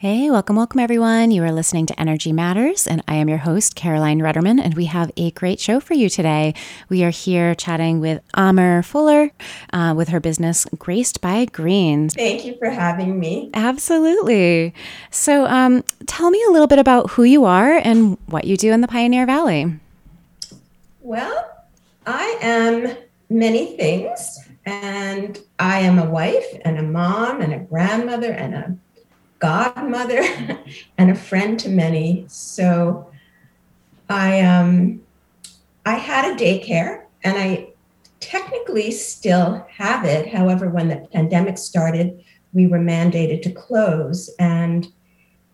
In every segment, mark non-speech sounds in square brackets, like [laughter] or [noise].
Hey, welcome, welcome everyone. You are listening to Energy Matters, and I am your host, Caroline Rudderman, and we have a great show for you today. We are here chatting with Amar Fuller uh, with her business, Graced by Greens. Thank you for having me. Absolutely. So, um, tell me a little bit about who you are and what you do in the Pioneer Valley. Well, I am many things, and I am a wife and a mom and a grandmother and a godmother [laughs] [laughs] and a friend to many. So I um I had a daycare and I technically still have it. However, when the pandemic started, we were mandated to close. And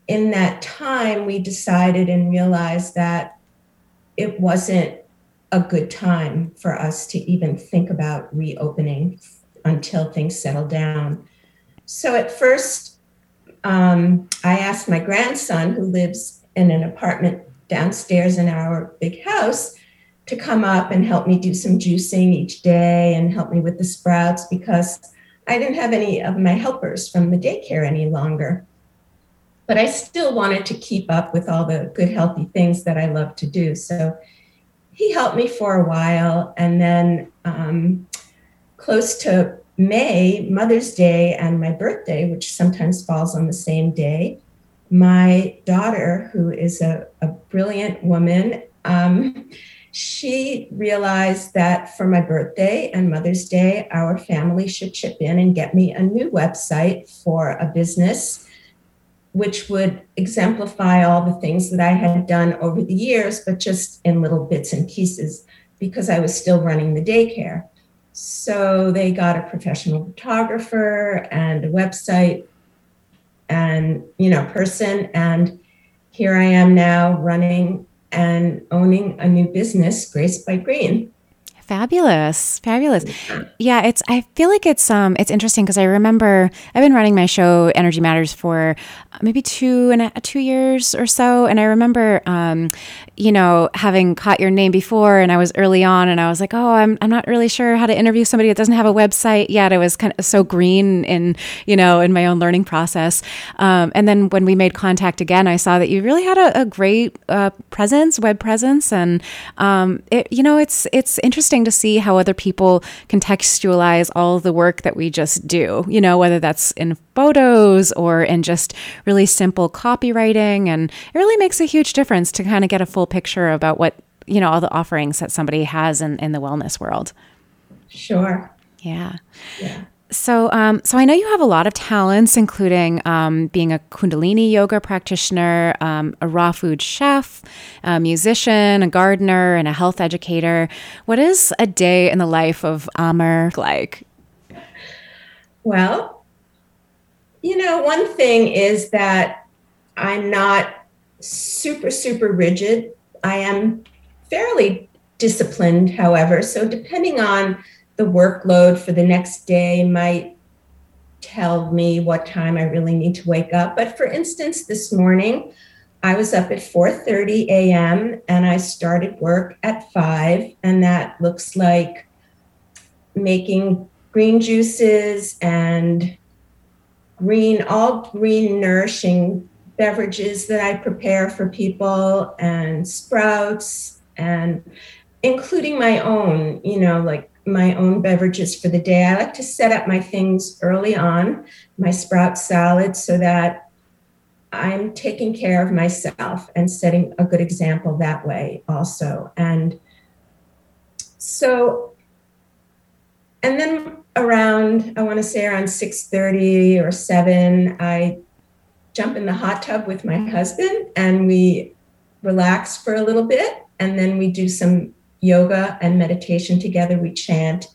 in that time, we decided and realized that it wasn't a good time for us to even think about reopening until things settled down. So at first, um, I asked my grandson, who lives in an apartment downstairs in our big house, to come up and help me do some juicing each day and help me with the sprouts because I didn't have any of my helpers from the daycare any longer. But I still wanted to keep up with all the good, healthy things that I love to do. So he helped me for a while. And then um, close to May, Mother's Day, and my birthday, which sometimes falls on the same day, my daughter, who is a, a brilliant woman, um, she realized that for my birthday and Mother's Day, our family should chip in and get me a new website for a business, which would exemplify all the things that I had done over the years, but just in little bits and pieces because I was still running the daycare. So they got a professional photographer and a website and, you know, person. And here I am now running and owning a new business, Graced by Green. Fabulous. Fabulous. Yeah, it's I feel like it's um it's interesting because I remember I've been running my show Energy Matters for maybe two and a, two years or so and I remember um you know having caught your name before and I was early on and I was like, "Oh, I'm I'm not really sure how to interview somebody that doesn't have a website yet." I was kind of so green in, you know, in my own learning process. Um, and then when we made contact again, I saw that you really had a, a great uh, presence, web presence and um it you know, it's it's interesting interesting to see how other people contextualize all the work that we just do, you know, whether that's in photos or in just really simple copywriting. And it really makes a huge difference to kind of get a full picture about what, you know, all the offerings that somebody has in, in the wellness world. Sure. Yeah. Yeah. So, um, so I know you have a lot of talents, including um, being a Kundalini yoga practitioner, um, a raw food chef, a musician, a gardener, and a health educator. What is a day in the life of Amar like? Well, you know, one thing is that I'm not super, super rigid. I am fairly disciplined, however. So, depending on the workload for the next day might tell me what time I really need to wake up. But for instance, this morning, I was up at 4:30 a.m. and I started work at 5 and that looks like making green juices and green all green nourishing beverages that I prepare for people and sprouts and including my own, you know, like my own beverages for the day. I like to set up my things early on, my sprout salad, so that I'm taking care of myself and setting a good example that way also. And so, and then around, I want to say around 6:30 or 7, I jump in the hot tub with my husband and we relax for a little bit and then we do some yoga and meditation together. We chant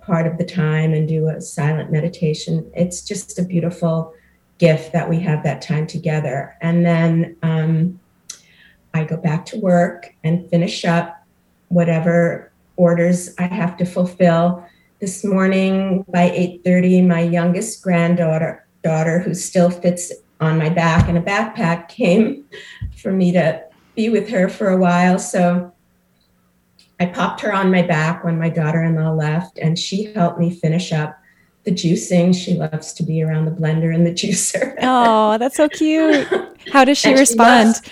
part of the time and do a silent meditation. It's just a beautiful gift that we have that time together. And then um, I go back to work and finish up whatever orders I have to fulfill. This morning by 8:30, my youngest granddaughter, daughter, who still fits on my back in a backpack, [laughs] came for me to be with her for a while. So I popped her on my back when my daughter-in-law left, and she helped me finish up the juicing. She loves to be around the blender and the [laughs] juicer. oh, that's so cute. How does she respond? She loves,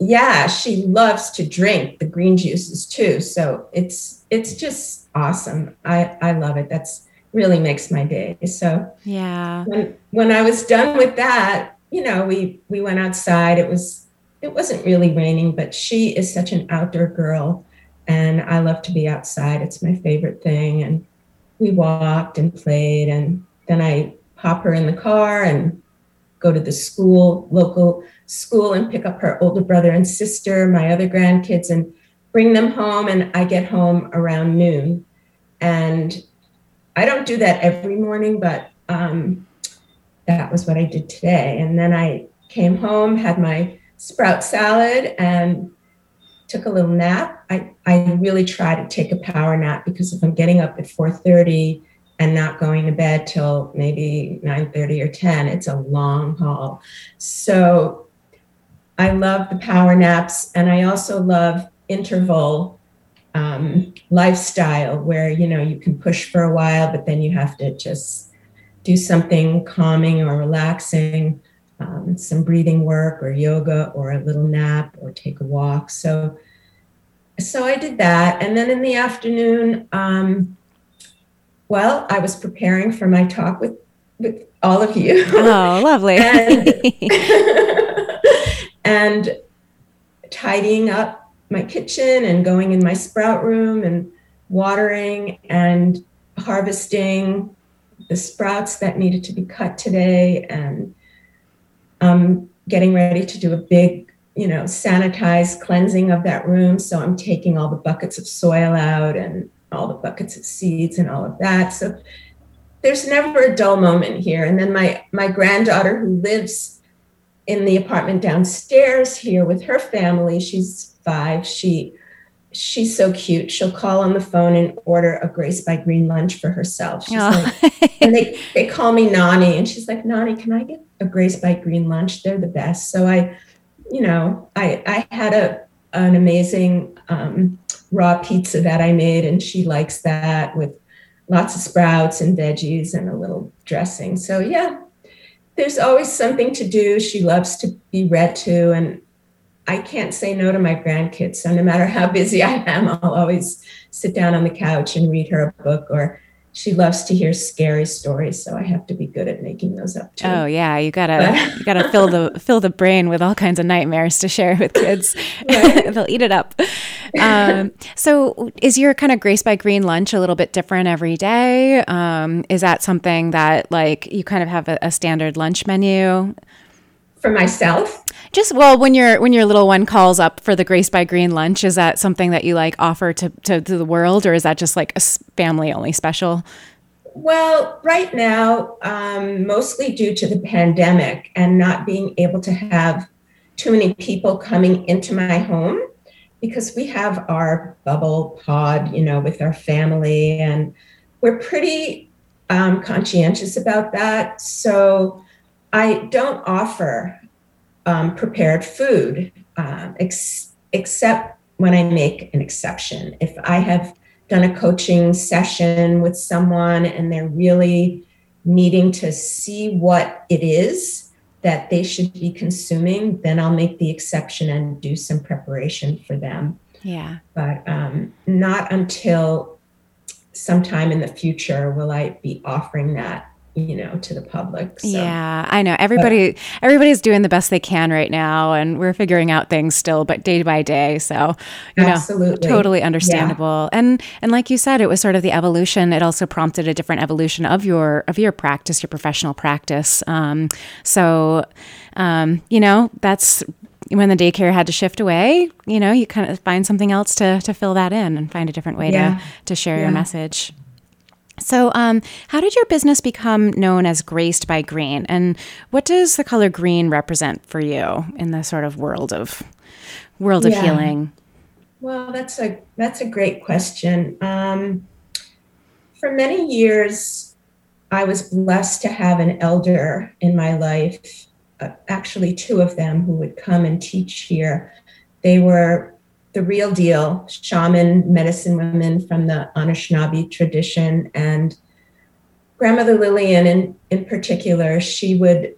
yeah, she loves to drink the green juices too. So it's it's just awesome. I I love it. That's really makes my day. So yeah. When when I was done with that, you know, we we went outside. It was it wasn't really raining, but she is such an outdoor girl and I love to be outside. It's my favorite thing and we walked and played and then I pop her in the car and go to the school, local school and pick up her older brother and sister, my other grandkids and bring them home and I get home around noon. And I don't do that every morning, but um, that was what I did today. And then I came home, had my sprout salad, and took a little nap. I, I really try to take a power nap because if I'm getting up at 4:30 and not going to bed till maybe 9:30 or 10, it's a long haul. So I love the power naps, and I also love interval um, lifestyle where you know you can push for a while, but then you have to just do something calming or relaxing, um, some breathing work or yoga or a little nap or take a walk. So, so I did that, and then in the afternoon, um, well, I was preparing for my talk with with all of you. Oh, [laughs] lovely. and, [laughs] and tidying up my kitchen and going in my sprout room and watering and harvesting the sprouts that needed to be cut today and um, getting ready to do a big, you know, sanitized cleansing of that room. So I'm taking all the buckets of soil out and all the buckets of seeds and all of that. So there's never a dull moment here. And then my my granddaughter who lives in the apartment downstairs here with her family, she's five. She she's so cute. She'll call on the phone and order a Graced by Green lunch for herself. She's oh. like, and they, they call me Nani, and she's like, Nani, can I get a Graced by Green lunch? They're the best. So I, you know, I I had a an amazing um, raw pizza that I made, and she likes that with lots of sprouts and veggies and a little dressing. So yeah, there's always something to do. She loves to be read to, and I can't say no to my grandkids. So no matter how busy I am, I'll always sit down on the couch and read her a book or she loves to hear scary stories, so I have to be good at making those up too. Oh yeah, you gotta you gotta [laughs] fill the fill the brain with all kinds of nightmares to share with kids. [laughs] They'll eat it up. Um, so, is your kind of Graced by Green lunch a little bit different every day? Um, is that something that like you kind of have a, a standard lunch menu? For myself, just well, when your when your little one calls up for the Graced by Green lunch, is that something that you like offer to to, to the world, or is that just like a family only special? Well, right now, um, mostly due to the pandemic and not being able to have too many people coming into my home, because we have our bubble pod, you know, with our family, and we're pretty um, conscientious about that. So I don't offer um, prepared food, um, ex- except when I make an exception. If I have done a coaching session with someone and they're really needing to see what it is that they should be consuming, then I'll make the exception and do some preparation for them. Yeah. But um, not until sometime in the future will I be offering that you know to the public so. yeah i know everybody but, everybody's doing the best they can right now and we're figuring out things still but day by day so you absolutely. know totally understandable yeah. and and like you said it was sort of the evolution it also prompted a different evolution of your of your practice your professional practice um, so um, you know that's when the daycare had to shift away you know you kind of find something else to to fill that in and find a different way yeah. to to share yeah. your message So, um, how did your business become known as Graced by Green, and what does the color green represent for you in the sort of world of world of yeah. healing? Well, that's a that's a great question. Um, for many years, I was blessed to have an elder in my life. Uh, actually, two of them who would come and teach here. They were the real deal shaman medicine women from the Anishinaabe tradition. And grandmother Lillian, in, in particular, she would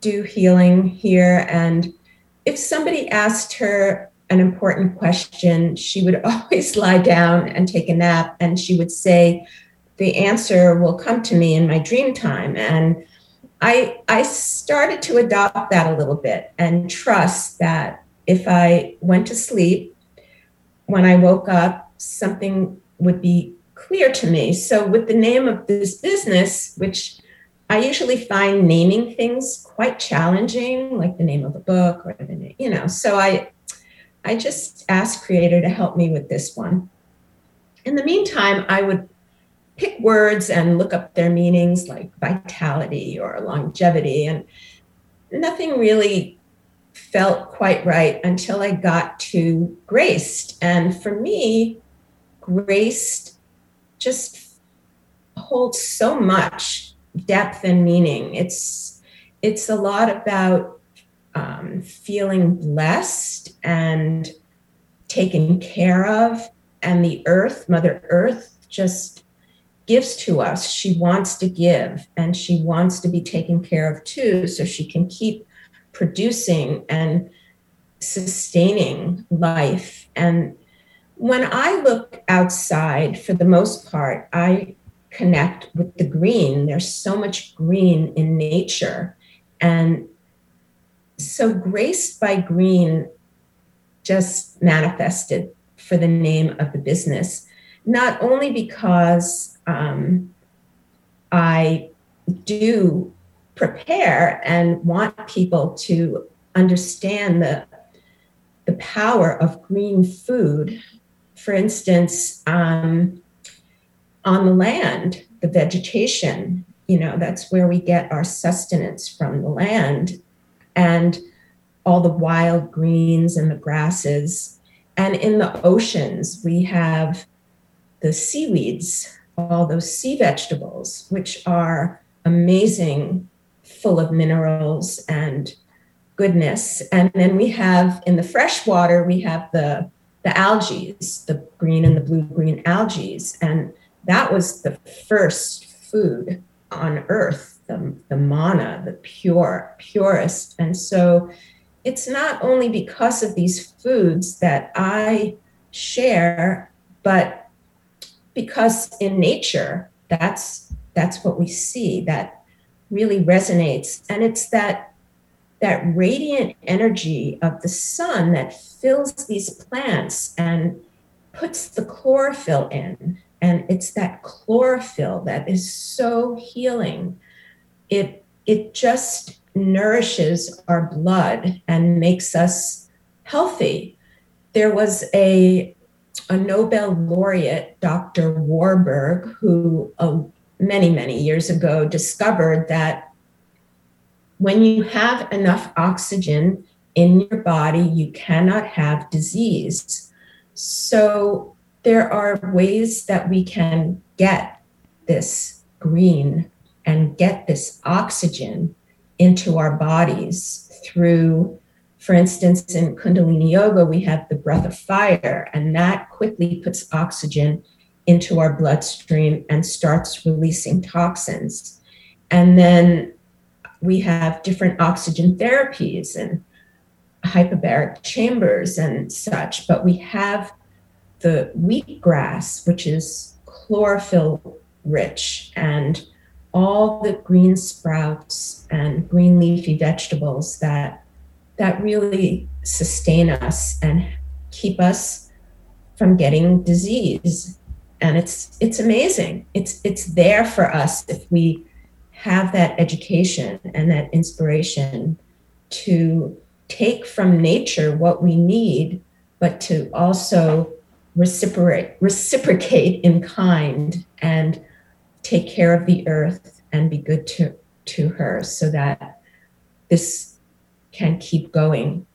do healing here. And if somebody asked her an important question, she would [laughs] always lie down and take a nap. And she would say, The answer will come to me in my dream time. And I, I started to adopt that a little bit and trust that if I went to sleep when I woke up, something would be clear to me. So, with the name of this business, which I usually find naming things quite challenging, like the name of a book or the name, you know. So I, I just asked Creator to help me with this one. In the meantime, I would pick words and look up their meanings, like vitality or longevity, and nothing really felt quite right until I got to Graced. And for me, Graced just holds so much depth and meaning. It's it's a lot about um, feeling blessed and taken care of, and the earth, Mother Earth, just gives to us. She wants to give, and she wants to be taken care of too, so she can keep producing and sustaining life. And when I look outside, for the most part, I connect with the green. There's so much green in nature. And so, Graced by Green just manifested for the name of the business, not only because um, I do prepare and want people to understand the, the power of green food. For instance, um, on the land, the vegetation, you know, that's where we get our sustenance from the land, and all the wild greens and the grasses. And in the oceans, we have the seaweeds, all those sea vegetables, which are amazing full of minerals and goodness. And then we have in the fresh water, we have the the algae, the green and the blue green algae. And that was the first food on earth, the, the mana, the pure, purest. And so it's not only because of these foods that I share, but because in nature, that's that's what we see, that really resonates. And it's that that radiant energy of the sun that fills these plants and puts the chlorophyll in. And it's that chlorophyll that is so healing. It it just nourishes our blood and makes us healthy. There was a a Nobel laureate, Dr. Warburg, who uh, many, many years ago discovered that when you have enough oxygen in your body, you cannot have disease. So there are ways that we can get this green and get this oxygen into our bodies through, for instance, in Kundalini Yoga, we have the breath of fire, and that quickly puts oxygen into our bloodstream and starts releasing toxins. And then we have different oxygen therapies and hyperbaric chambers and such, but we have the wheatgrass, which is chlorophyll rich, and all the green sprouts and green leafy vegetables that that really sustain us and keep us from getting disease and it's it's amazing it's it's there for us if we have that education and that inspiration to take from nature what we need but to also reciprocate reciprocate in kind and take care of the earth and be good to, to her so that this can keep going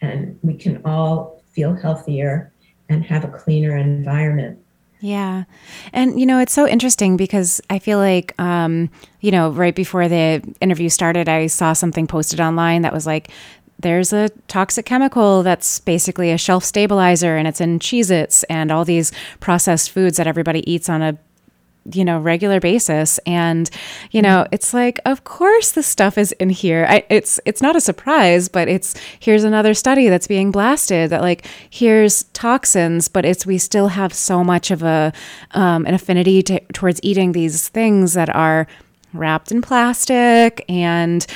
and we can all feel healthier and have a cleaner environment. Yeah. And, you know, it's so interesting because I feel like, um, you know, right before the interview started, I saw something posted online that was like, there's a toxic chemical that's basically a shelf stabilizer and it's in Cheez Its and all these processed foods that everybody eats on a you know regular basis. And you know it's like of course the stuff is in here. I, it's it's not a surprise but it's here's another study that's being blasted that like here's toxins but it's we still have so much of a um, an affinity to, towards eating these things that are wrapped in plastic and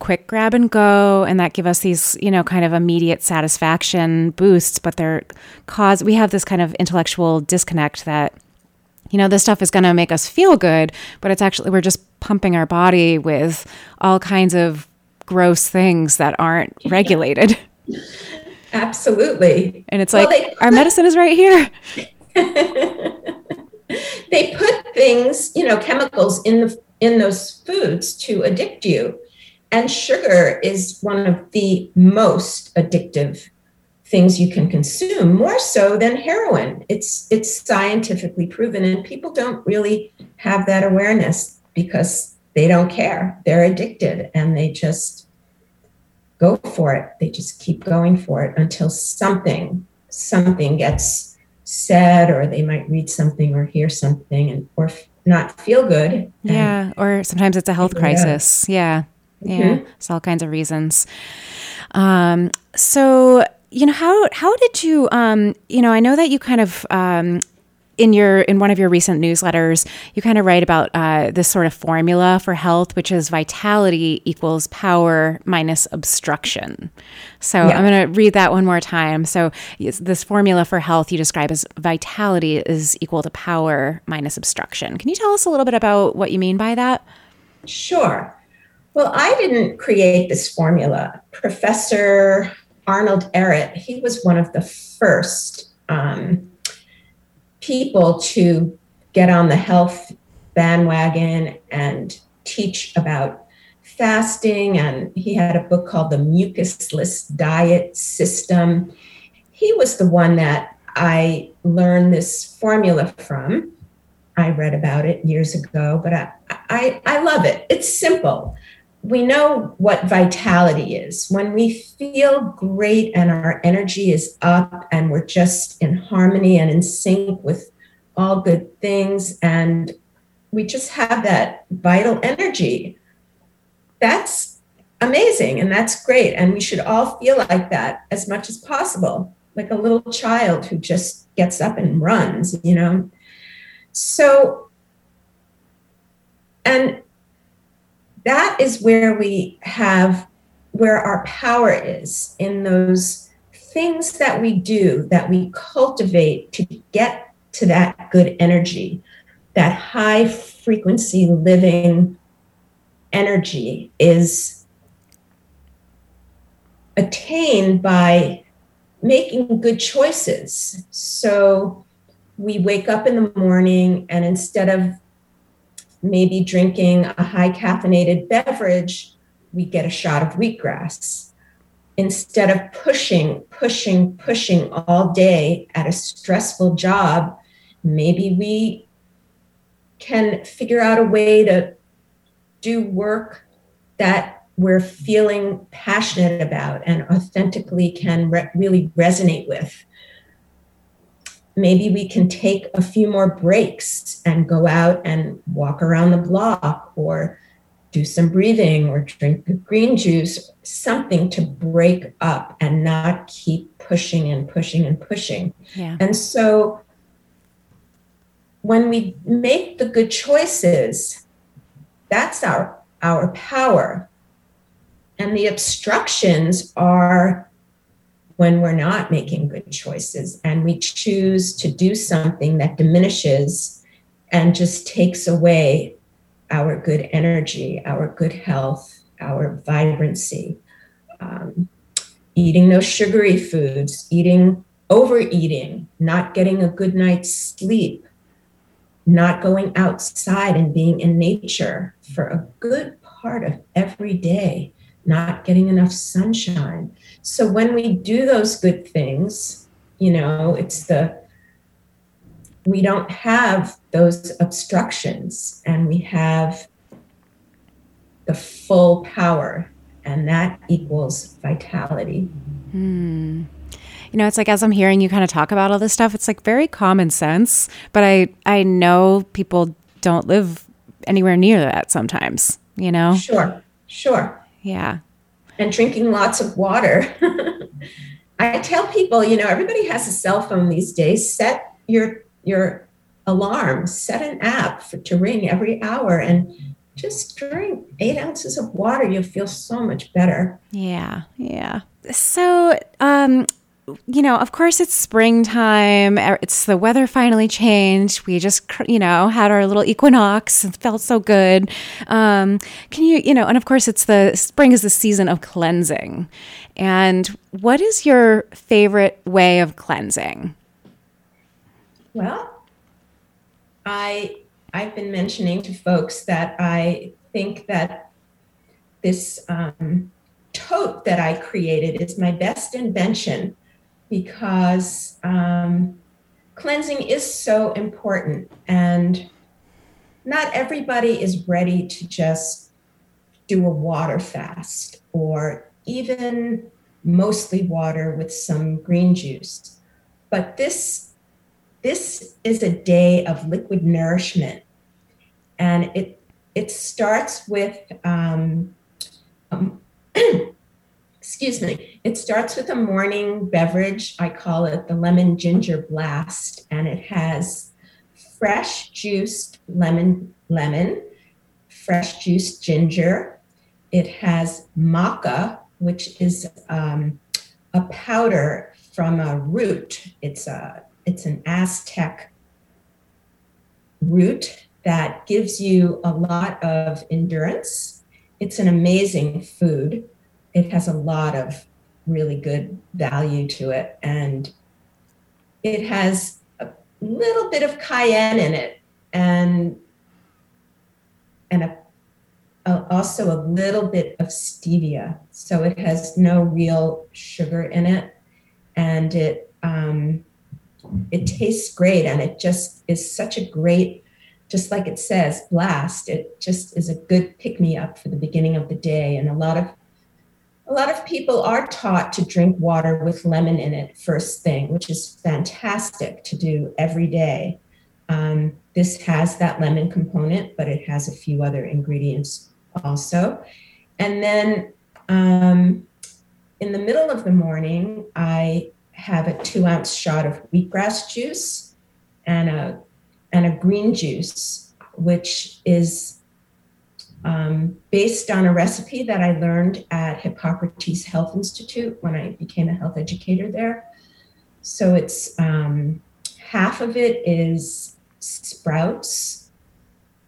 quick grab and go. And that give us these you know kind of immediate satisfaction boosts but they're cause we have this kind of intellectual disconnect that you know, this stuff is going to make us feel good, but it's actually, we're just pumping our body with all kinds of gross things that aren't regulated. [laughs] Absolutely. And it's well, like, our medicine is right here. [laughs] they put things, you know, chemicals in the in those foods to addict you. And sugar is one of the most addictive things you can consume more so than heroin. It's it's scientifically proven and people don't really have that awareness because they don't care. They're addicted and they just go for it. They just keep going for it until something something gets said or they might read something or hear something and or not feel good. Yeah or sometimes it's a health crisis. Yeah yeah. Mm-hmm. it's all kinds of reasons. Um so you know how how did you um you know I know that you kind of um in your in one of your recent newsletters you kind of write about uh, this sort of formula for health which is vitality equals power minus obstruction. So yeah. i'm going to read that one more time. So this formula for health you describe as vitality is equal to power minus obstruction. Can you tell us a little bit about what you mean by that? Sure. Well i didn't create this formula. Professor Arnold Ehret, he was one of the first um, people to get on the health bandwagon and teach about fasting. And he had a book called The Mucusless Diet System. He was the one that I learned this formula from. I read about it years ago, but I, I, I love it. It's simple we know what vitality is. When we feel great and our energy is up and we're just in harmony and in sync with all good things, and we just have that vital energy, that's amazing and that's great. And we should all feel like that as much as possible, like a little child who just gets up and runs, you know? So, and that is where we have where our power is in those things that we do that we cultivate to get to that good energy that high frequency living energy is attained by making good choices. So we wake up in the morning and instead of maybe drinking a high caffeinated beverage, we get a shot of wheatgrass. Instead of pushing, pushing, pushing all day at a stressful job, maybe we can figure out a way to do work that we're feeling passionate about and authentically can re- really resonate with maybe we can take a few more breaks and go out and walk around the block or do some breathing or drink green juice, something to break up and not keep pushing and pushing and pushing. Yeah. And so when we make the good choices, that's our our power. And the obstructions are when we're not making good choices and we choose to do something that diminishes and just takes away our good energy, our good health, our vibrancy. Um, eating those sugary foods, eating overeating, not getting a good night's sleep, not going outside and being in nature for a good part of every day, not getting enough sunshine. So when we do those good things, you know, it's the we don't have those obstructions and we have the full power and that equals vitality. Hmm you know, it's like as I'm hearing you kind of talk about all this stuff, it's like very common sense, but I I know people don't live anywhere near that sometimes, you know? Sure. Sure. Yeah. And drinking lots of water. [laughs] I tell people, you know, everybody has a cell phone these days. Set your your alarm, set an app for, to ring every hour and just drink eight ounces of water. You'll feel so much better. Yeah, yeah. So, um, you know, of course, it's springtime. It's the weather finally changed. We just, you know, had our little equinox. It felt so good. Um, can you, you know, and of course, it's the spring is the season of cleansing. And what is your favorite way of cleansing? Well, I I've been mentioning to folks that I think that this um, tote that I created is my best invention because um, cleansing is so important and not everybody is ready to just do a water fast or even mostly water with some green juice. But this this is a day of liquid nourishment. And it it starts with um, um [clears throat] excuse me, it starts with a morning beverage. I call it the lemon ginger blast, and it has fresh juiced lemon, lemon, fresh juiced ginger. It has maca, which is um, a powder from a root. It's a it's an Aztec root that gives you a lot of endurance. It's an amazing food it has a lot of really good value to it. And it has a little bit of cayenne in it and and a, a, also a little bit of stevia. So it has no real sugar in it. And it um, it tastes great and it just is such a great just like it says blast it just is a good pick me up for the beginning of the day and a lot of a lot of people are taught to drink water with lemon in it first thing, which is fantastic to do every day. Um, this has that lemon component, but it has a few other ingredients also. And then um, in the middle of the morning, I have a two ounce shot of wheatgrass juice and a and a green juice, which is um, based on a recipe that I learned at Hippocrates Health Institute when I became a health educator there. So it's um, half of it is sprouts,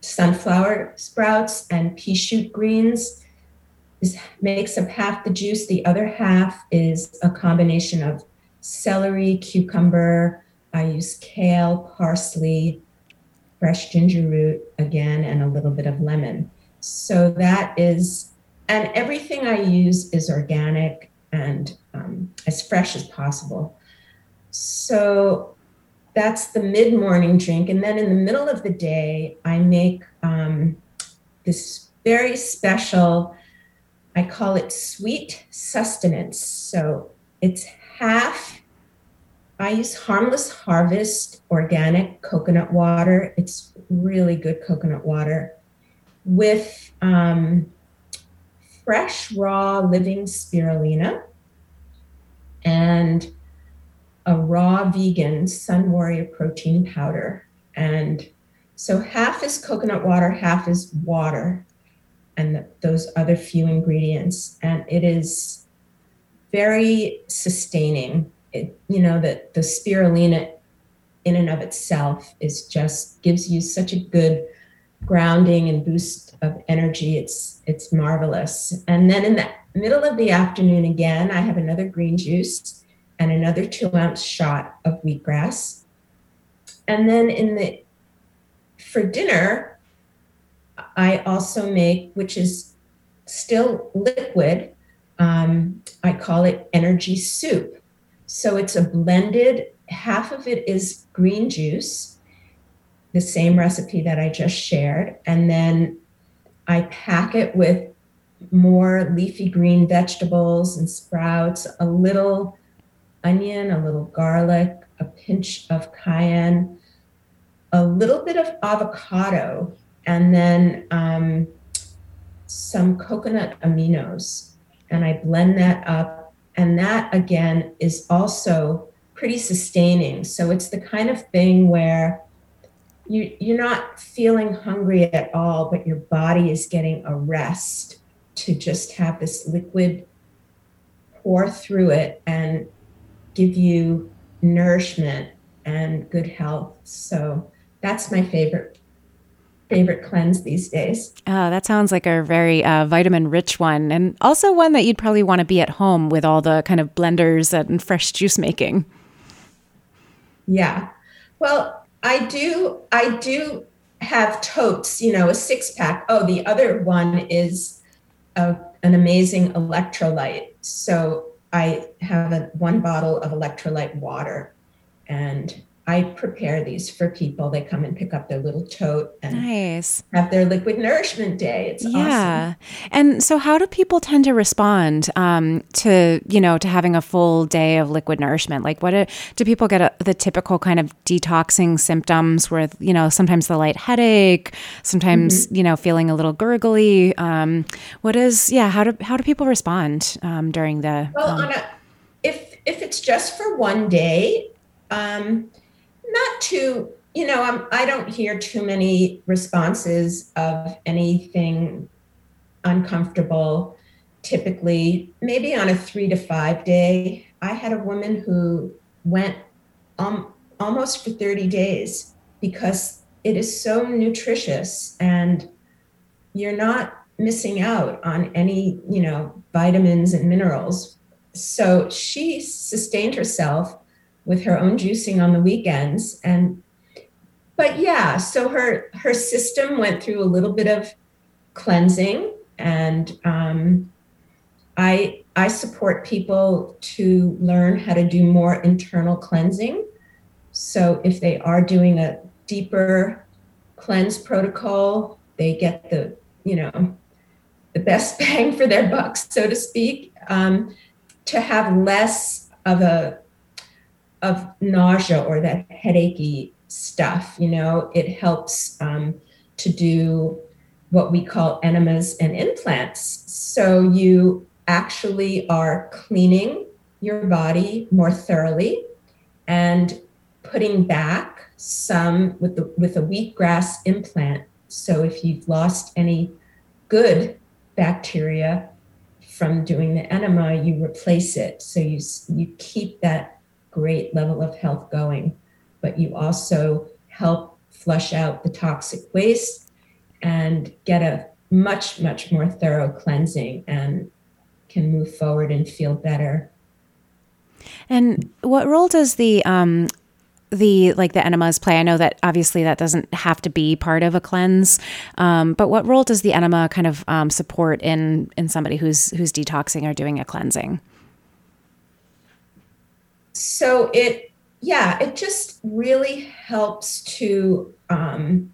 sunflower sprouts, and pea shoot greens. This makes up half the juice. The other half is a combination of celery, cucumber. I use kale, parsley, fresh ginger root again, and a little bit of lemon. So that is, and everything I use is organic and um, as fresh as possible. So that's the mid morning drink. And then in the middle of the day, I make um, this very special, I call it sweet sustenance. So it's half, I use Harmless Harvest organic coconut water. It's really good coconut water with um, fresh, raw, living spirulina and a raw vegan Sun Warrior protein powder. And so half is coconut water, half is water, and the, those other few ingredients. And it is very sustaining. It, you know, that the spirulina in and of itself is just gives you such a good grounding and boost of energy. It's it's marvelous. And then in the middle of the afternoon again, I have another green juice and another two ounce shot of wheatgrass. And then in the for dinner, I also make, which is still liquid, um, I call it energy soup. So it's a blended, half of it is green juice, the same recipe that I just shared. And then I pack it with more leafy green vegetables and sprouts, a little onion, a little garlic, a pinch of cayenne, a little bit of avocado, and then um, some coconut aminos. And I blend that up. And that, again, is also pretty sustaining. So it's the kind of thing where you, you're not feeling hungry at all, but your body is getting a rest to just have this liquid pour through it and give you nourishment and good health. So that's my favorite favorite cleanse these days. Oh, that sounds like a very uh, vitamin rich one, and also one that you'd probably want to be at home with all the kind of blenders and fresh juice making. Yeah, well, I do. I do have totes. You know, a six pack. Oh, the other one is a, an amazing electrolyte. So I have a, one bottle of electrolyte water and I prepare these for people. They come and pick up their little tote and nice. have their liquid nourishment day. It's yeah. Awesome. And so, how do people tend to respond um, to you know to having a full day of liquid nourishment? Like, what do, do people get a, the typical kind of detoxing symptoms? Where you know sometimes the light headache, sometimes mm-hmm. you know feeling a little gurgly. Um, what is yeah? How do how do people respond um, during the? Well, um, a, if if it's just for one day. Um, not too you know I'm, i don't hear too many responses of anything uncomfortable. Typically maybe on a three to five day i had a woman who went um, almost for 30 days because it is so nutritious and you're not missing out on any you know vitamins and minerals. So she sustained herself with her own juicing on the weekends. And but yeah so her her system went through a little bit of cleansing and um, i i support people to learn how to do more internal cleansing. So if they are doing a deeper cleanse protocol they get the you know the best [laughs] bang for their buck so to speak um, to have less of a of nausea or that headachy stuff. You know, it helps um, to do what we call enemas and implants. So you actually are cleaning your body more thoroughly and putting back some with the with a wheatgrass implant. So if you've lost any good bacteria from doing the enema, you replace it. So you you keep that great level of health going, but you also help flush out the toxic waste and get a much, much more thorough cleansing and can move forward and feel better. And what role does the um, the like the enemas play? I know that obviously that doesn't have to be part of a cleanse, um, but what role does the enema kind of um, support in in somebody who's who's detoxing or doing a cleansing? So it yeah it just really helps to um,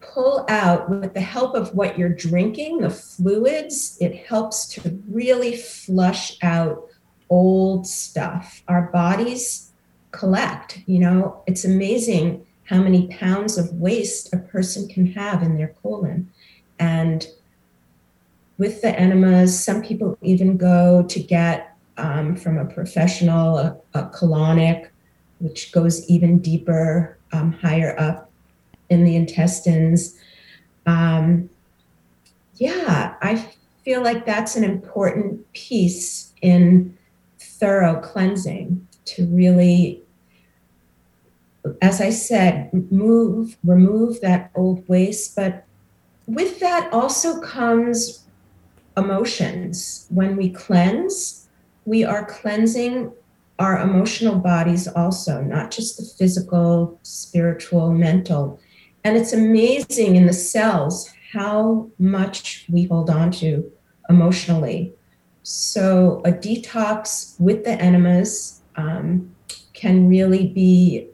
pull out with the help of what you're drinking the fluids it helps to really flush out old stuff. Our bodies collect you know? It's amazing how many pounds of waste a person can have in their colon. And with the enemas some people even go to get um, from a professional, a, a, colonic, which goes even deeper, um, higher up in the intestines. Um, yeah, I feel like that's an important piece in thorough cleansing to really, as I said, move, remove that old waste. But with that also comes emotions. When we cleanse, we are cleansing our emotional bodies also, not just the physical, spiritual, mental. And it's amazing in the cells how much we hold on to emotionally. So, a detox with the enemas um, can really be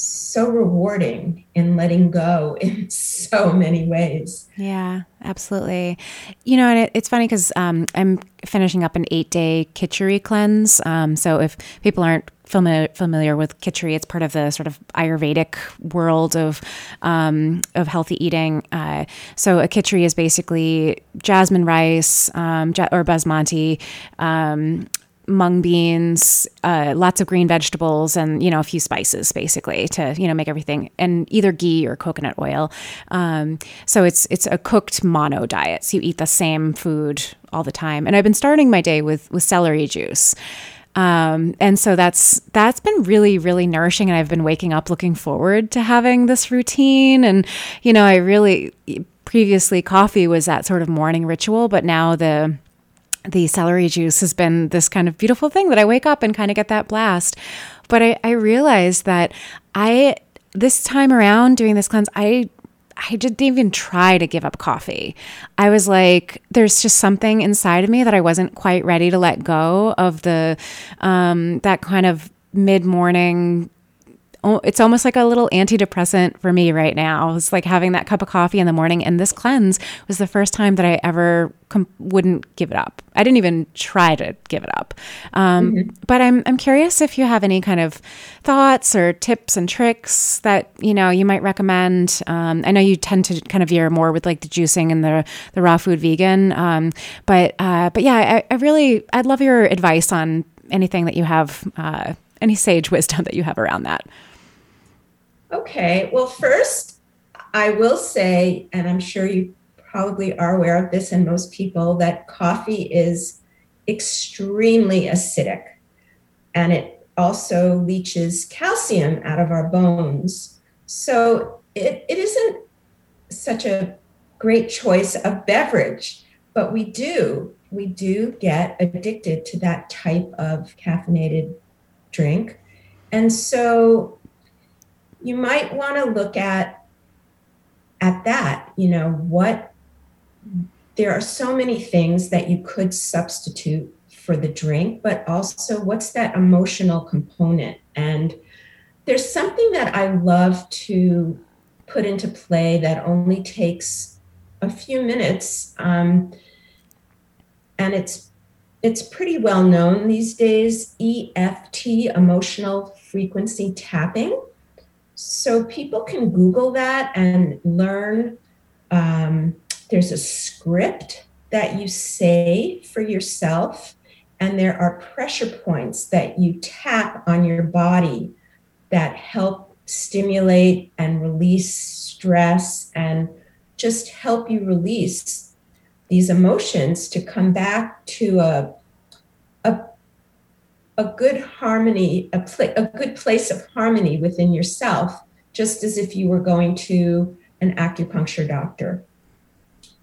so rewarding in letting go [laughs] in so many ways. Yeah, absolutely. You know, and it, it's funny because um, I'm finishing up an eight day Khichdi cleanse. Um, so if people aren't familiar, familiar with Khichdi, it's part of the sort of Ayurvedic world of um, of healthy eating. Uh, so a Khichdi is basically jasmine rice um, or basmati um, mung beans, uh, lots of green vegetables, and you know a few spices, basically to you know make everything, and either ghee or coconut oil. Um, so it's it's a cooked mono diet. So you eat the same food all the time. And I've been starting my day with with celery juice. Um, and so that's that's been really really nourishing and i've been waking up looking forward to having this routine and you know i really previously coffee was that sort of morning ritual but now the the celery juice has been this kind of beautiful thing that I wake up and kind of get that blast. But I, I realized that I, this time around doing this cleanse, I I didn't even try to give up coffee. I was like, there's just something inside of me that I wasn't quite ready to let go of the um, that kind of mid morning it's almost like a little antidepressant for me right now. It's like having that cup of coffee in the morning. And this cleanse was the first time that I ever com- wouldn't give it up. I didn't even try to give it up. Um, mm-hmm. But I'm I'm curious if you have any kind of thoughts or tips and tricks that you know you might recommend. Um, I know you tend to kind of veer more with like the juicing and the the raw food vegan. Um, but uh, but yeah, I, I, really I'd love your advice on anything that you have. Uh, any sage [laughs] wisdom that you have around that. Okay. Well, first, I will say, and I'm sure you probably are aware of this, and most people, that coffee is extremely acidic and it also leaches calcium out of our bones. So it, it isn't such a great choice of beverage, but we do, we do get addicted to that type of caffeinated drink. And so you might want to look at at that you know what there are so many things that you could substitute for the drink but also what's that emotional component? And there's something that i love to put into play that only takes a few minutes um, and it's it's pretty well known these days eft emotional frequency tapping so people can Google that and learn. Um, there's a script that you say for yourself, and there are pressure points that you tap on your body that help stimulate and release stress and just help you release these emotions to come back to a a good harmony, a, pl- a good place of harmony within yourself, just as if you were going to an acupuncture doctor.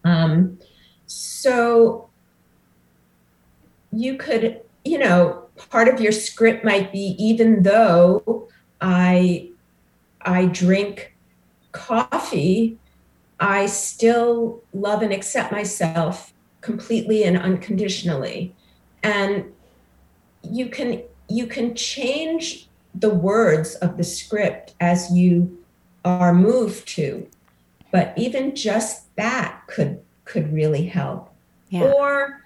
Um, so you could, you know, part of your script might be even though I I drink coffee, I still love and accept myself completely and unconditionally. And you can you can change the words of the script as you are moved to but even just that could could really help. Yeah. or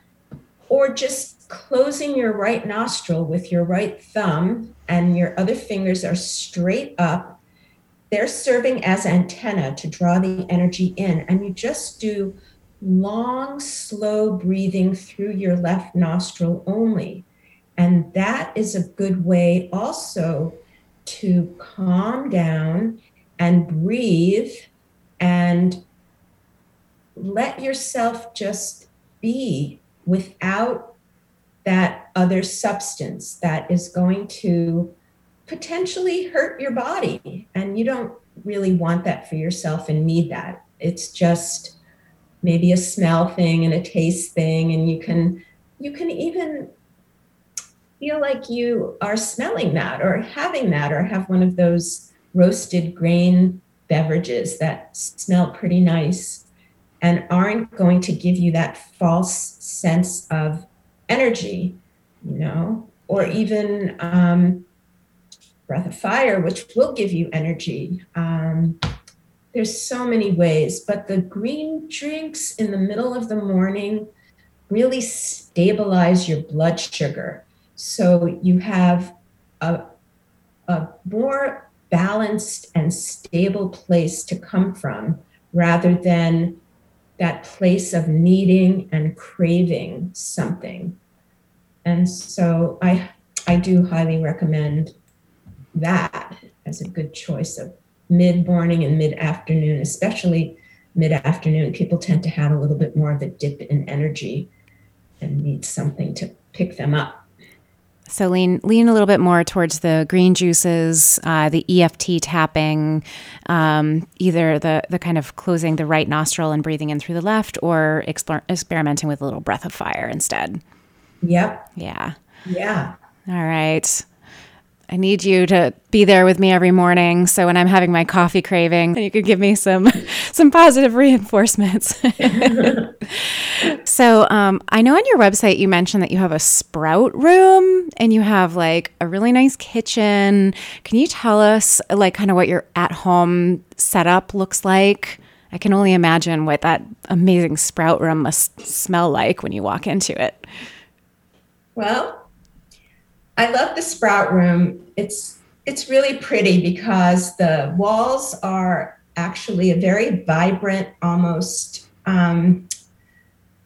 or just closing your right nostril with your right thumb and your other fingers are straight up. They're serving as antenna to draw the energy in and you just do long slow breathing through your left nostril only and that is a good way also to calm down and breathe and let yourself just be without that other substance that is going to potentially hurt your body. And you don't really want that for yourself and need that. It's just maybe a smell thing and a taste thing and you can you can even feel like you are smelling that or having that or have one of those roasted grain beverages that smell pretty nice and aren't going to give you that false sense of energy, you know, or even um, breath of fire, which will give you energy. Um, there's so many ways, but the green drinks in the middle of the morning really stabilize your blood sugar. So you have a, a more balanced and stable place to come from rather than that place of needing and craving something. And so I I do highly recommend that as a good choice of mid morning and mid afternoon, especially mid afternoon. People tend to have a little bit more of a dip in energy and need something to pick them up. So lean lean a little bit more towards the green juices, uh, the EFT tapping, um, either the the kind of closing the right nostril and breathing in through the left, or explore, experimenting with a little breath of fire instead. Yep. Yeah. Yeah. All right. I need you to be there with me every morning. So when I'm having my coffee craving, you could give me some [laughs] some positive reinforcements. [laughs] so um, I know on your website you mentioned that you have a sprout room and you have like a really nice kitchen. Can you tell us like kind of what your at home setup looks like? I can only imagine what that amazing sprout room must smell like when you walk into it. Well, I love the sprout room. It's it's really pretty because the walls are actually a very vibrant, almost. Um,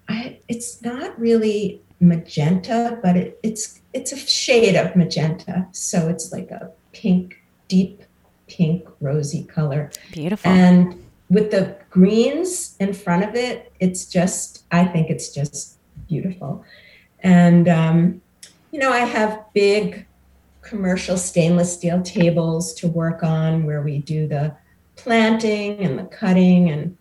I, it's not really magenta, but it, it's it's a shade of magenta. So it's like a pink, deep pink, rosy color. Beautiful. And with the greens in front of it, it's just I think it's just beautiful. And um, you know, I have big commercial stainless steel tables to work on where we do the planting and the cutting and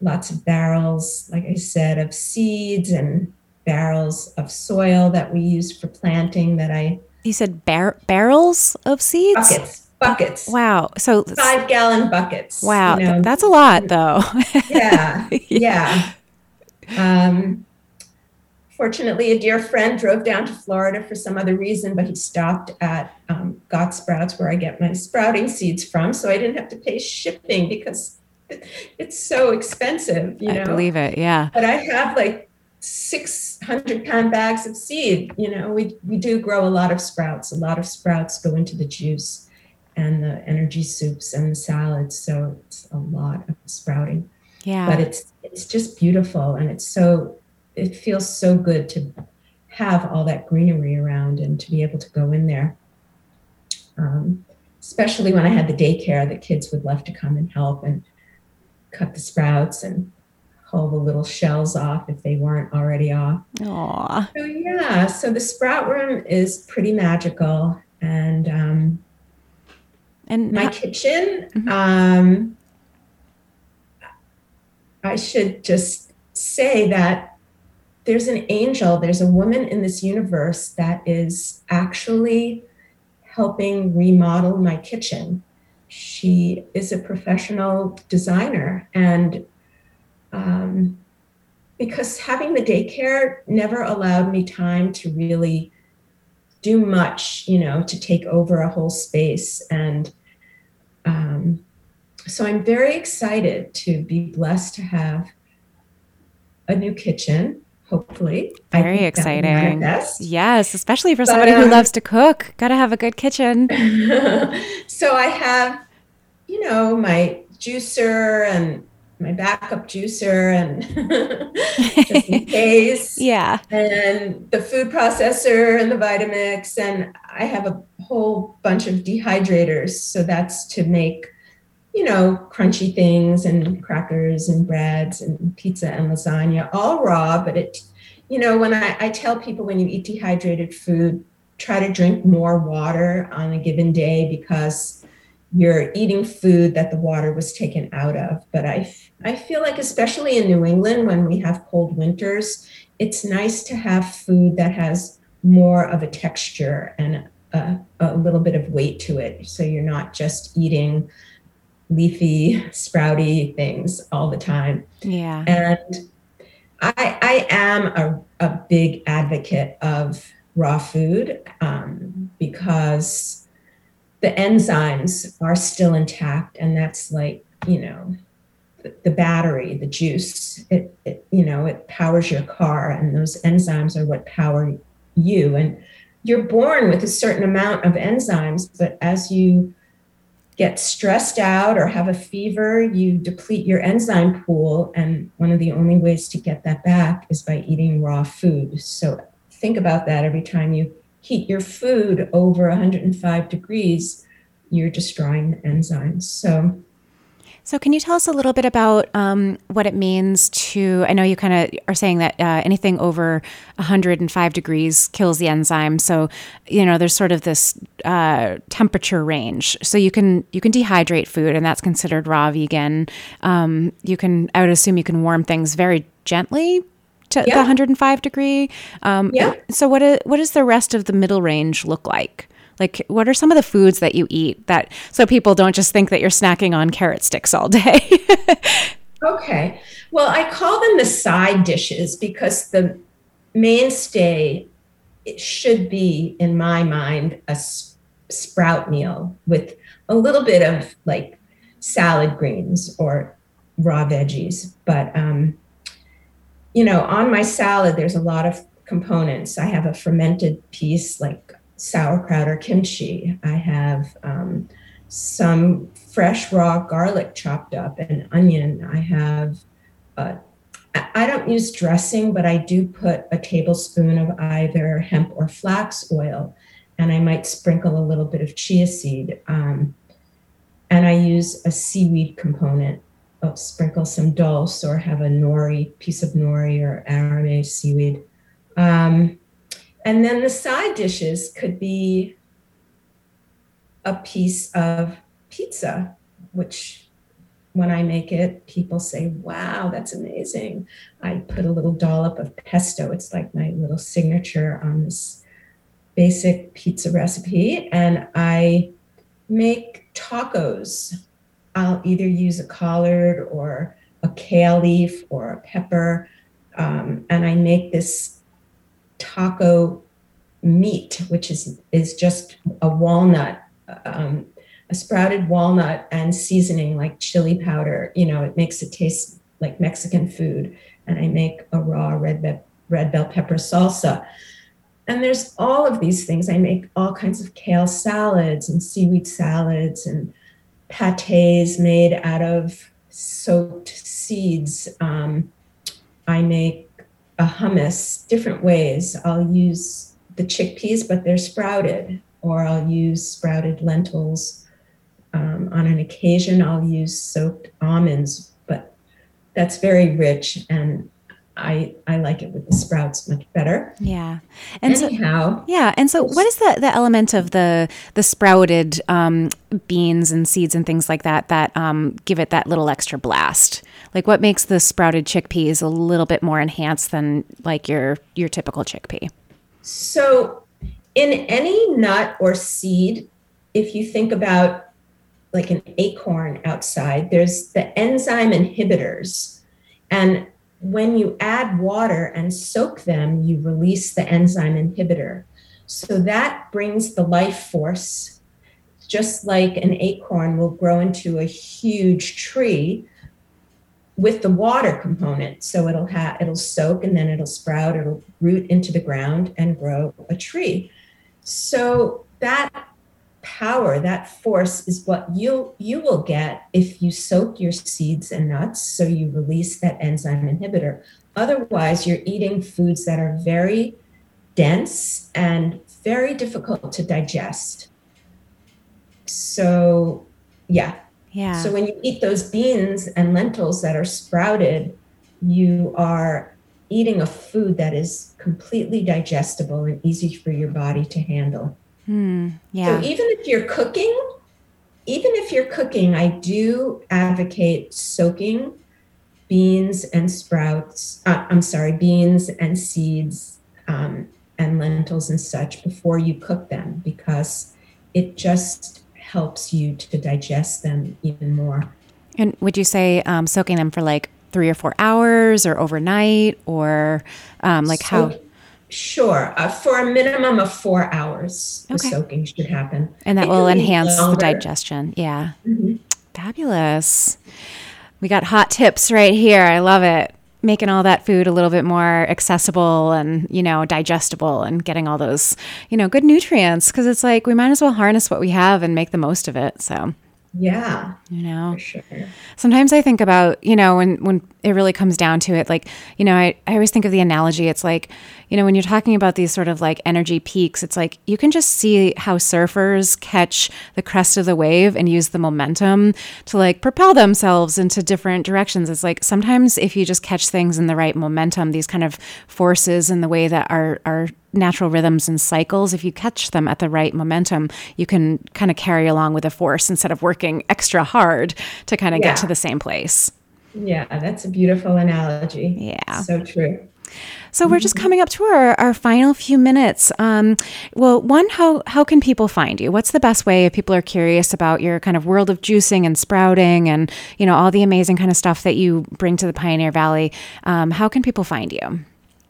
lots of barrels, like I said, of seeds and barrels of soil that we use for planting that I. You said bar- barrels of seeds? Buckets. Buckets. Wow. So five gallon buckets. Wow. You know. That's a lot though. yeah. [laughs] Yeah. Um, fortunately, a dear friend drove down to Florida for some other reason, but he stopped at um, Got Sprouts, where I get my sprouting seeds from. So I didn't have to pay shipping because it's so expensive. You know? I believe it. Yeah. But I have like 600 pound bags of seed. You know, we, we do grow a lot of sprouts. A lot of sprouts go into the juice and the energy soups and the salads. So it's a lot of sprouting. Yeah. But it's it's just beautiful and it's so it feels so good to have all that greenery around and to be able to go in there. Um, especially when I had the daycare, the kids would love to come and help and cut the sprouts and pull the little shells off if they weren't already off. Aww. So yeah, so the sprout room is pretty magical, and um, and my kitchen. Mm-hmm. Um, I should just say that there's an angel, there's a woman in this universe that is actually helping remodel my kitchen. She is a professional designer. And um, because having the daycare never allowed me time to really do much, you know, to take over a whole space. And um, so I'm very excited to be blessed to have a new kitchen hopefully. Very exciting. Yes, especially for but, somebody who um, loves to cook. Got to have a good kitchen. [laughs] so I have, you know, my juicer and my backup juicer and [laughs] just in [laughs] case. Yeah. And the food processor and the Vitamix. And I have a whole bunch of dehydrators. So that's to make you know, crunchy things and crackers and breads and pizza and lasagna, all raw. But it, you know, when I, I tell people when you eat dehydrated food, try to drink more water on a given day because you're eating food that the water was taken out of. But I, I feel like, especially in New England, when we have cold winters, it's nice to have food that has more of a texture and a, a little bit of weight to it. So you're not just eating leafy, sprouty things all the time. Yeah. And I, I am a, a big advocate of raw food um, because the enzymes are still intact, and that's like, you know, the, the battery, the juice, it, it, you know, it powers your car, and those enzymes are what power you. And you're born with a certain amount of enzymes, but as you get stressed out or have a fever, you deplete your enzyme pool. And one of the only ways to get that back is by eating raw food. So think about that every time you heat your food over 105 degrees, you're destroying the enzymes. So so, can you tell us a little bit about um, what it means to? I know you kind of are saying that uh, anything over 105 degrees kills the enzyme. So, you know, there's sort of this uh, temperature range. So you can you can dehydrate food, and that's considered raw vegan. Um, you can, I would assume, you can warm things very gently to yeah. the 105 degree. Um, yeah. So, what is, what does the rest of the middle range look like? Like, what are some of the foods that you eat that so people don't just think that you're snacking on carrot sticks all day? [laughs] okay. Well, I call them the side dishes because the mainstay it should be, in my mind, a sprout meal with a little bit of like salad greens or raw veggies. But, um, you know, on my salad, there's a lot of components. I have a fermented piece like sauerkraut or kimchi. I have um, some fresh raw garlic chopped up and onion. I have, uh, I don't use dressing, but I do put a tablespoon of either hemp or flax oil, and I might sprinkle a little bit of chia seed. Um, and I use a seaweed component. I'll sprinkle some dulse or have a nori, piece of nori or arame seaweed. Um, and then the side dishes could be a piece of pizza, which when I make it, people say, wow, that's amazing. I put a little dollop of pesto. It's like my little signature on this basic pizza recipe. And I make tacos. I'll either use a collard or a kale leaf or a pepper. Um, and I make this taco meat, which is is just a walnut, um, a sprouted walnut and seasoning like chili powder. You know, it makes it taste like Mexican food. And I make a raw red be- red bell pepper salsa. And there's all of these things. I make all kinds of kale salads and seaweed salads and pates made out of soaked seeds. Um, I make a hummus different ways. I'll use the chickpeas, but they're sprouted, or I'll use sprouted lentils. Um, on an occasion, I'll use soaked almonds, but that's very rich and I I like it with the sprouts much better. Yeah. And Anyhow, so, yeah. And so, what is the the element of the the sprouted um, beans and seeds and things like that that um, give it that little extra blast? Like, what makes the sprouted chickpeas a little bit more enhanced than like your your typical chickpea? So, in any nut or seed, if you think about like an acorn outside, there's the enzyme inhibitors and when you add water and soak them, you release the enzyme inhibitor. So that brings the life force, just like an acorn will grow into a huge tree with the water component. So it'll have it'll soak and then it'll sprout, it'll root into the ground and grow a tree. So that power, that force is what you you will get if you soak your seeds and nuts so you release that enzyme inhibitor. Otherwise, you're eating foods that are very dense and very difficult to digest. So, yeah. Yeah. So when you eat those beans and lentils that are sprouted, you are eating a food that is completely digestible and easy for your body to handle. Mm, yeah. So even if you're cooking, even if you're cooking, I do advocate soaking beans and sprouts. Uh, I'm sorry, beans and seeds um, and lentils and such before you cook them because it just helps you to digest them even more. And would you say um, soaking them for like three or four hours or overnight or um, like so, how? Sure. Uh, for a minimum of four hours, the soaking should happen. And that it will enhance the digestion. Yeah. Mm-hmm. Fabulous. We got hot tips right here. I love it. Making all that food a little bit more accessible and, you know, digestible and getting all those, you know, good nutrients because it's like we might as well harness what we have and make the most of it. So, yeah. You know, sure. sometimes I think about, you know, when, when it really comes down to it, like, you know, I, I always think of the analogy. It's like, you know, when you're talking about these sort of like energy peaks, it's like you can just see how surfers catch the crest of the wave and use the momentum to like propel themselves into different directions. It's like sometimes if you just catch things in the right momentum, these kind of forces and the way that our, our natural rhythms and cycles, if you catch them at the right momentum, you can kind of carry along with a force instead of working extra hard to kind of yeah. get to the same place. Yeah, that's a beautiful analogy. Yeah. So true. So we're just coming up to our, our final few minutes. Um, well, one, how how can people find you? What's the best way if people are curious about your kind of world of juicing and sprouting and you know all the amazing kind of stuff that you bring to the Pioneer Valley? Um, how can people find you?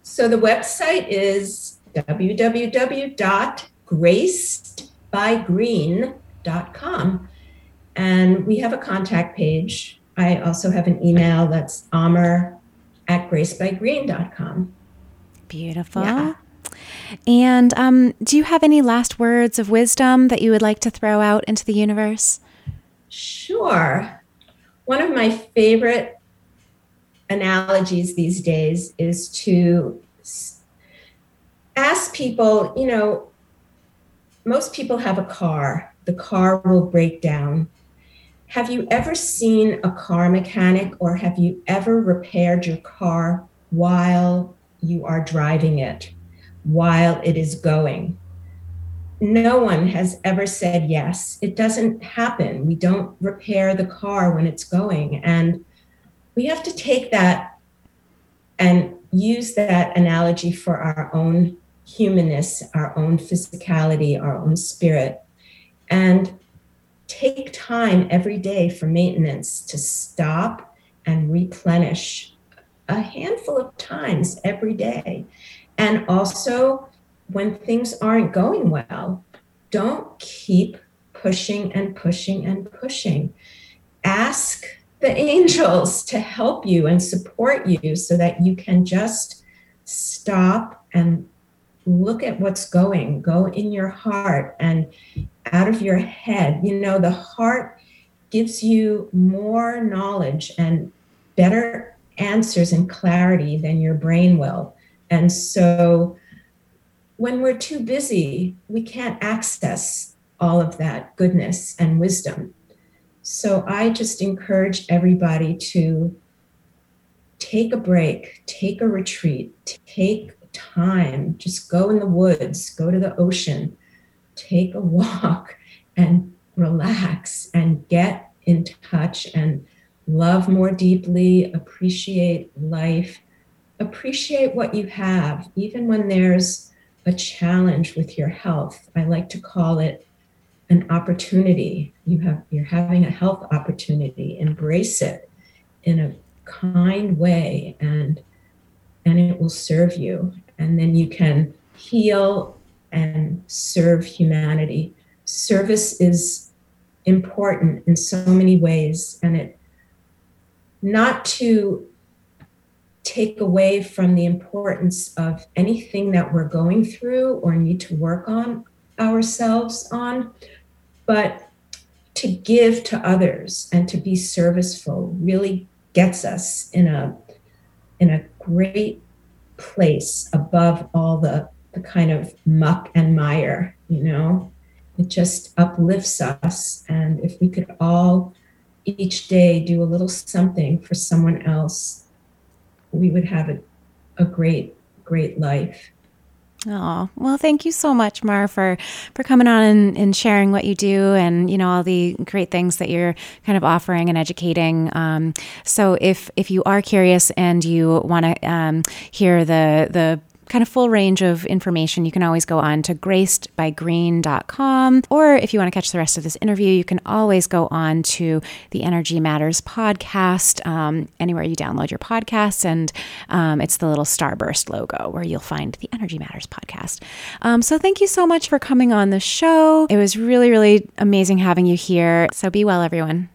So the website is www.gracedbygreen.com. And we have a contact page. I also have an email that's amr at gracedbygreen.com. Beautiful. Yeah. And um, do you have any last words of wisdom that you would like to throw out into the universe? Sure. One of my favorite analogies these days is to ask people, you know, most people have a car, the car will break down. Have you ever seen a car mechanic or have you ever repaired your car while you are driving it, while it is going? No one has ever said yes. It doesn't happen. We don't repair the car when it's going. And we have to take that and use that analogy for our own humanness, our own physicality, our own spirit, and take time every day for maintenance to stop and replenish a handful of times every day. And also, when things aren't going well, don't keep pushing and pushing and pushing. Ask the angels to help you and support you so that you can just stop and look at what's going, go in your heart and out of your head. You know, the heart gives you more knowledge and better answers and clarity than your brain will. And so when we're too busy, we can't access all of that goodness and wisdom. So I just encourage everybody to take a break, take a retreat, take time, just go in the woods, go to the ocean, take a walk [laughs] and relax and get in touch and love more deeply, appreciate life, appreciate what you have, even when there's a challenge with your health. I like to call it an opportunity. You have you're having a health opportunity. Embrace it in a kind way and and it will serve you and then you can heal and serve humanity. Service is important in so many ways, and it not to take away from the importance of anything that we're going through or need to work on ourselves on, but to give to others and to be serviceful really gets us in a in a great place above all the, the kind of muck and mire, you know? It just uplifts us. And if we could all each day do a little something for someone else, we would have a, a great, great life. Oh, well, thank you so much, Mar, for, for coming on and, and sharing what you do and, you know, all the great things that you're kind of offering and educating. Um, so if, if you are curious and you want to um, hear the, the kind of full range of information, you can always go on to gracedbygreen.com. Or if you want to catch the rest of this interview, you can always go on to the Energy Matters podcast, um, anywhere you download your podcasts. And um, it's the little starburst logo where you'll find the Energy Matters podcast. Um, so thank you so much for coming on the show. It was really, really amazing having you here. So be well, everyone.